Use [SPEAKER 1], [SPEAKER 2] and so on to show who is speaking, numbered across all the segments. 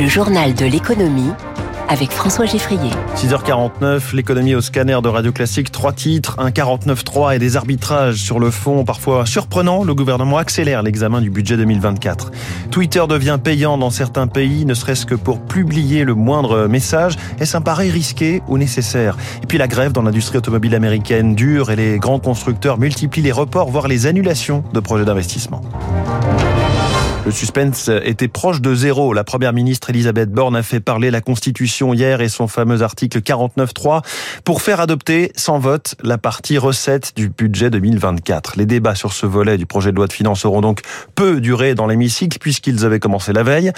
[SPEAKER 1] Le journal de l'économie avec François Geffrier.
[SPEAKER 2] 6h49, l'économie au scanner de Radio Classique, trois titres, un 49.3 et des arbitrages sur le fond parfois surprenants. Le gouvernement accélère l'examen du budget 2024. Twitter devient payant dans certains pays, ne serait-ce que pour publier le moindre message. Est-ce un pari risqué ou nécessaire? Et puis la grève dans l'industrie automobile américaine dure et les grands constructeurs multiplient les reports, voire les annulations de projets d'investissement. Le suspense était proche de zéro. La première ministre Elisabeth Borne a fait parler la Constitution hier et son fameux article 49.3 pour faire adopter sans vote la partie recette du budget 2024. Les débats sur ce volet du projet de loi de finances auront donc peu duré dans l'hémicycle puisqu'ils avaient commencé la veille.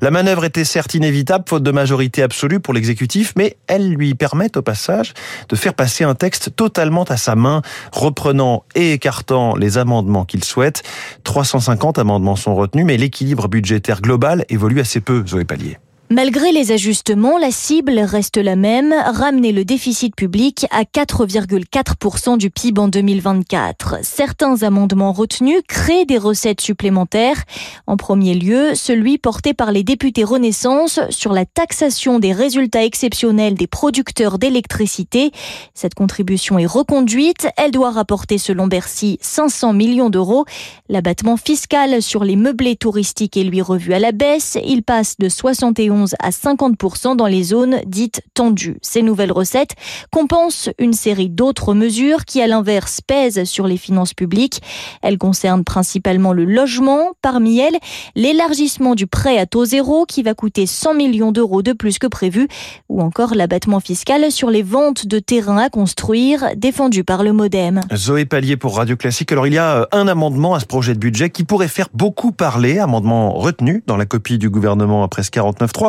[SPEAKER 2] La manœuvre était certes inévitable faute de majorité absolue pour l'exécutif, mais elle lui permet au passage de faire passer un texte totalement à sa main, reprenant et écartant les amendements qu'il souhaite. 350 amendements sont retenus mais l'équilibre budgétaire global évolue assez peu, Zoé Pallier.
[SPEAKER 3] Malgré les ajustements, la cible reste la même, ramener le déficit public à 4,4% du PIB en 2024. Certains amendements retenus créent des recettes supplémentaires. En premier lieu, celui porté par les députés Renaissance sur la taxation des résultats exceptionnels des producteurs d'électricité. Cette contribution est reconduite. Elle doit rapporter, selon Bercy, 500 millions d'euros. L'abattement fiscal sur les meublés touristiques est lui revu à la baisse. Il passe de 71 à 50% dans les zones dites tendues. Ces nouvelles recettes compensent une série d'autres mesures qui, à l'inverse, pèsent sur les finances publiques. Elles concernent principalement le logement, parmi elles l'élargissement du prêt à taux zéro qui va coûter 100 millions d'euros de plus que prévu, ou encore l'abattement fiscal sur les ventes de terrains à construire défendu par le Modem.
[SPEAKER 2] Zoé Pallier pour Radio Classique. Alors il y a euh, un amendement à ce projet de budget qui pourrait faire beaucoup parler, amendement retenu dans la copie du gouvernement après 49.3.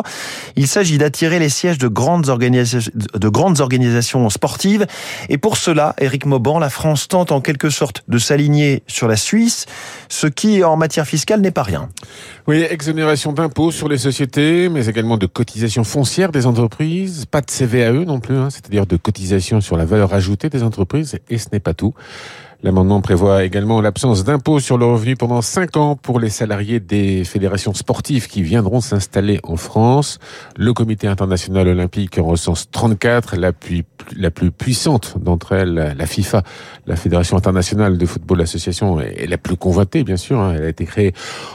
[SPEAKER 2] Il s'agit d'attirer les sièges de grandes, organisations sportives. Et pour cela, Éric Mauban, la France tente en quelque sorte de s'aligner sur la Suisse, ce qui en matière fiscale n'est pas rien.
[SPEAKER 4] Oui, exonération d'impôts sur les sociétés, mais également de cotisations foncières des entreprises, pas de CVAE non plus, hein, c'est-à-dire de cotisations sur la valeur ajoutée des entreprises, et ce n'est pas tout. L'amendement prévoit également l'absence d'impôt sur le revenu pendant cinq ans pour les salariés des fédérations sportives qui viendront s'installer en France. Le comité international olympique en recense 34, la plus, la plus puissante d'entre elles, la FIFA, la Fédération internationale de football association, est la plus convoitée, bien sûr. Hein. Elle a été créée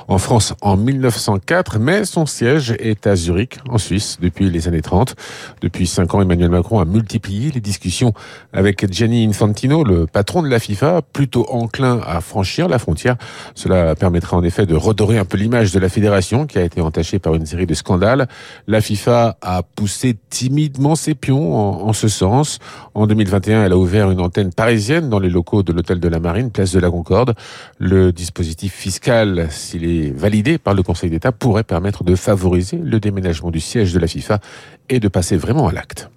[SPEAKER 4] en France en 1904, mais son siège est à Zurich, en Suisse, depuis les années 30. Depuis cinq ans, Emmanuel Macron a multiplié les discussions avec Gianni Infantino, le patron de la FIFA, plutôt enclin à franchir la frontière. Cela permettra en effet de redorer un peu l'image de la fédération qui a été entachée par une série de scandales. La FIFA a poussé timidement ses pions en, ce sens. En 2021, elle a ouvert une antenne parisienne dans les locaux de l'hôtel de la Marine, place de la Concorde. Le dispositif fiscal, s'il est validé par le Conseil d'État, pourrait permettre de favoriser le déménagement du siège de la FIFA et de passer vraiment à l'acte.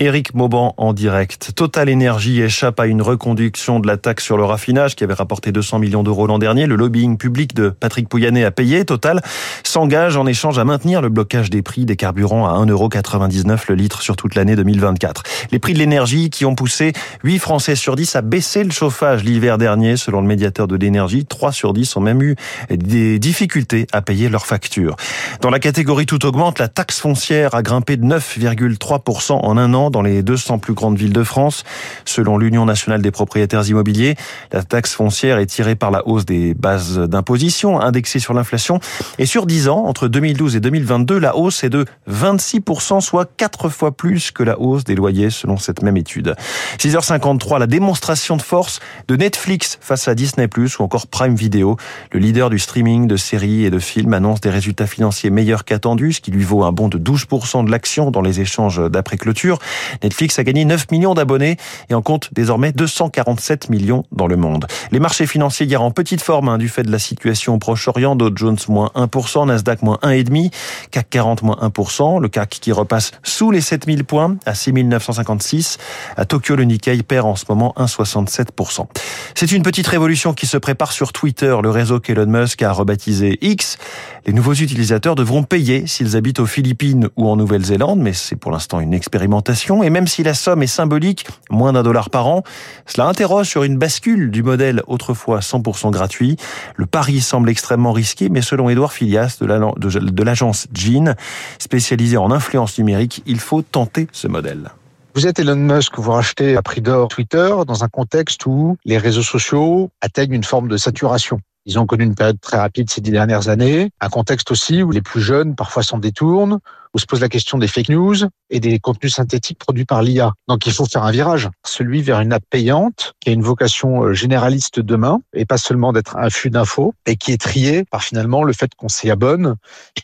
[SPEAKER 2] Éric Mauban en direct. Total Énergie échappe à une reconduction de la taxe sur le raffinage qui avait rapporté 200 millions d'euros l'an dernier. Le lobbying public de Patrick Pouyanné a payé. Total s'engage en échange à maintenir le blocage des prix des carburants à 1,99€ le litre sur toute l'année 2024. Les prix de l'énergie qui ont poussé 8 Français sur 10 à baisser le chauffage l'hiver dernier selon le médiateur de l'énergie. 3 sur 10 ont même eu des difficultés à payer leurs factures. Dans la catégorie tout augmente, la taxe foncière a grimpé de 9,3% en un an dans les 200 plus grandes villes de France. Selon l'Union nationale des propriétaires immobiliers, la taxe foncière est tirée par la hausse des bases d'imposition indexées sur l'inflation. Et sur 10 ans, entre 2012 et 2022, la hausse est de 26%, soit 4 fois plus que la hausse des loyers selon cette même étude. 6h53, la démonstration de force de Netflix face à Disney+, ou encore Prime Video. Le leader du streaming de séries et de films annonce des résultats financiers meilleurs qu'attendus, ce qui lui vaut un bond de 12% de l'action dans les échanges d'après-clôture. Netflix a gagné 9 millions d'abonnés et en compte désormais 247 millions dans le monde. Les marchés financiers hier en petite forme hein, du fait de la situation au Proche-Orient. Dow Jones moins 1%, Nasdaq moins 1,5%, CAC 40 moins 1%, le CAC qui repasse sous les 7000 points à 6956. À Tokyo, le Nikkei perd en ce moment 1,67%. C'est une petite révolution qui se prépare sur Twitter, le réseau qu'Elon Musk a rebaptisé X. Les nouveaux utilisateurs devront payer s'ils habitent aux Philippines ou en Nouvelle-Zélande, mais c'est pour l'instant une expérimentation et même si la somme est symbolique, moins d'un dollar par an, cela interroge sur une bascule du modèle autrefois 100% gratuit. Le pari semble extrêmement risqué, mais selon Édouard Filias de l'agence Jean, spécialisée en influence numérique, il faut tenter ce modèle.
[SPEAKER 5] Vous êtes Elon Musk, vous rachetez à prix d'or Twitter dans un contexte où les réseaux sociaux atteignent une forme de saturation. Ils ont connu une période très rapide ces dix dernières années, un contexte aussi où les plus jeunes parfois s'en détournent, où se pose la question des fake news et des contenus synthétiques produits par l'IA. Donc il faut faire un virage, celui vers une app payante qui a une vocation euh, généraliste demain et pas seulement d'être un flux d'infos et qui est trié par finalement le fait qu'on s'y abonne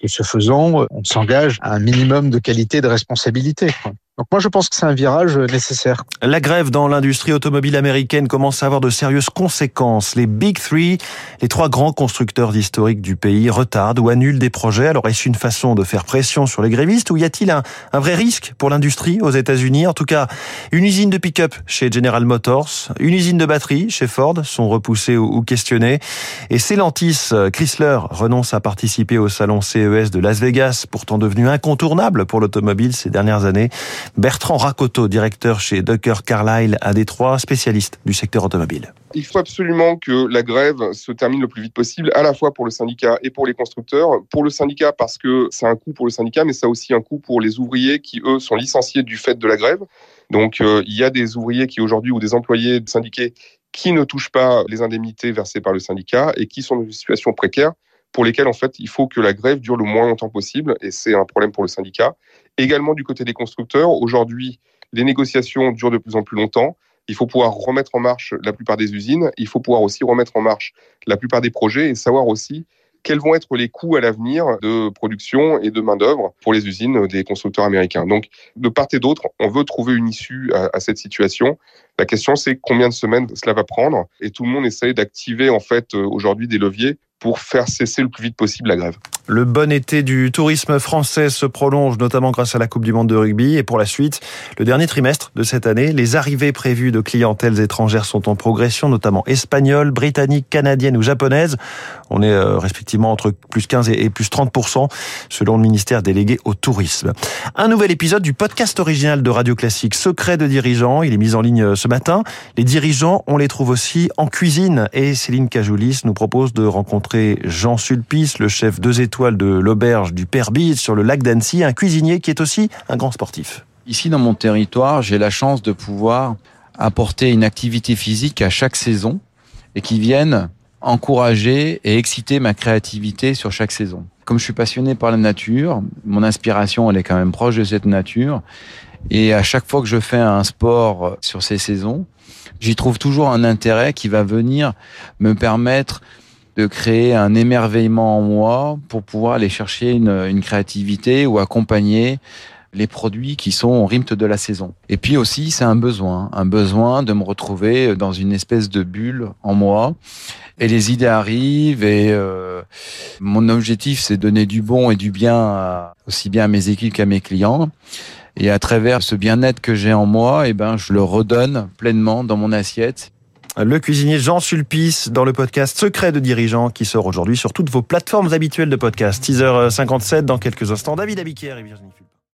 [SPEAKER 5] et ce faisant, on s'engage à un minimum de qualité et de responsabilité. Donc moi, je pense que c'est un virage nécessaire.
[SPEAKER 2] La grève dans l'industrie automobile américaine commence à avoir de sérieuses conséquences. Les Big Three, les trois grands constructeurs historiques du pays, retardent ou annulent des projets. Alors est-ce une façon de faire pression sur les grévistes ou y a-t-il un, un, vrai risque pour l'industrie aux États-Unis? En tout cas, une usine de pick-up chez General Motors, une usine de batterie chez Ford sont repoussées ou, questionnées. Et Stellantis, Chrysler renonce à participer au salon CES de Las Vegas, pourtant devenu incontournable pour l'automobile ces dernières années. Bertrand Racoteau, directeur chez Ducker Carlyle à Détroit, spécialiste du secteur automobile.
[SPEAKER 6] Il faut absolument que la grève se termine le plus vite possible, à la fois pour le syndicat et pour les constructeurs. Pour le syndicat, parce que c'est un coût pour le syndicat, mais ça aussi un coût pour les ouvriers qui, eux, sont licenciés du fait de la grève. Donc, euh, il y a des ouvriers qui, aujourd'hui, ou des employés syndiqués qui ne touchent pas les indemnités versées par le syndicat et qui sont dans une situation précaire pour lesquels, en fait, il faut que la grève dure le moins longtemps possible, et c'est un problème pour le syndicat. Également du côté des constructeurs, aujourd'hui, les négociations durent de plus en plus longtemps. Il faut pouvoir remettre en marche la plupart des usines. Il faut pouvoir aussi remettre en marche la plupart des projets et savoir aussi quels vont être les coûts à l'avenir de production et de main-d'œuvre pour les usines des constructeurs américains. Donc, de part et d'autre, on veut trouver une issue à, cette situation. La question, c'est combien de semaines cela va prendre. Et tout le monde essaye d'activer, en fait, aujourd'hui des leviers pour faire cesser le plus vite possible la grève.
[SPEAKER 2] Le bon été du tourisme français se prolonge, notamment grâce à la Coupe du Monde de rugby. Et pour la suite, le dernier trimestre de cette année, les arrivées prévues de clientèles étrangères sont en progression, notamment espagnoles, britanniques, canadiennes ou japonaises. On est euh, respectivement entre plus 15 et plus 30% selon le ministère délégué au tourisme. Un nouvel épisode du podcast original de Radio Classique, Secret de dirigeants. Il est mis en ligne euh, ce matin. Les dirigeants, on les trouve aussi en cuisine. Et Céline Cajoulis nous propose de rencontrer Jean Sulpice, le chef deux étoiles de l'auberge du Père sur le lac d'Annecy, un cuisinier qui est aussi un grand sportif.
[SPEAKER 7] Ici, dans mon territoire, j'ai la chance de pouvoir apporter une activité physique à chaque saison et qui vienne encourager et exciter ma créativité sur chaque saison. Comme je suis passionné par la nature, mon inspiration, elle est quand même proche de cette nature. Et à chaque fois que je fais un sport sur ces saisons, j'y trouve toujours un intérêt qui va venir me permettre de créer un émerveillement en moi pour pouvoir aller chercher une, créativité ou accompagner les produits qui sont au rythme de la saison. Et puis aussi, c'est un besoin, un besoin de me retrouver dans une espèce de bulle en moi. Et les idées arrivent et euh, mon objectif, c'est donner du bon et du bien aussi bien à mes équipes qu'à mes clients. Et à travers ce bien-être que j'ai en moi, et eh ben, je le redonne pleinement dans mon assiette
[SPEAKER 2] le cuisinier Jean Sulpice dans le podcast Secret de dirigeants qui sort aujourd'hui sur toutes vos plateformes habituelles de podcast. 6h57 dans quelques instants. David Abiquière et Virginie.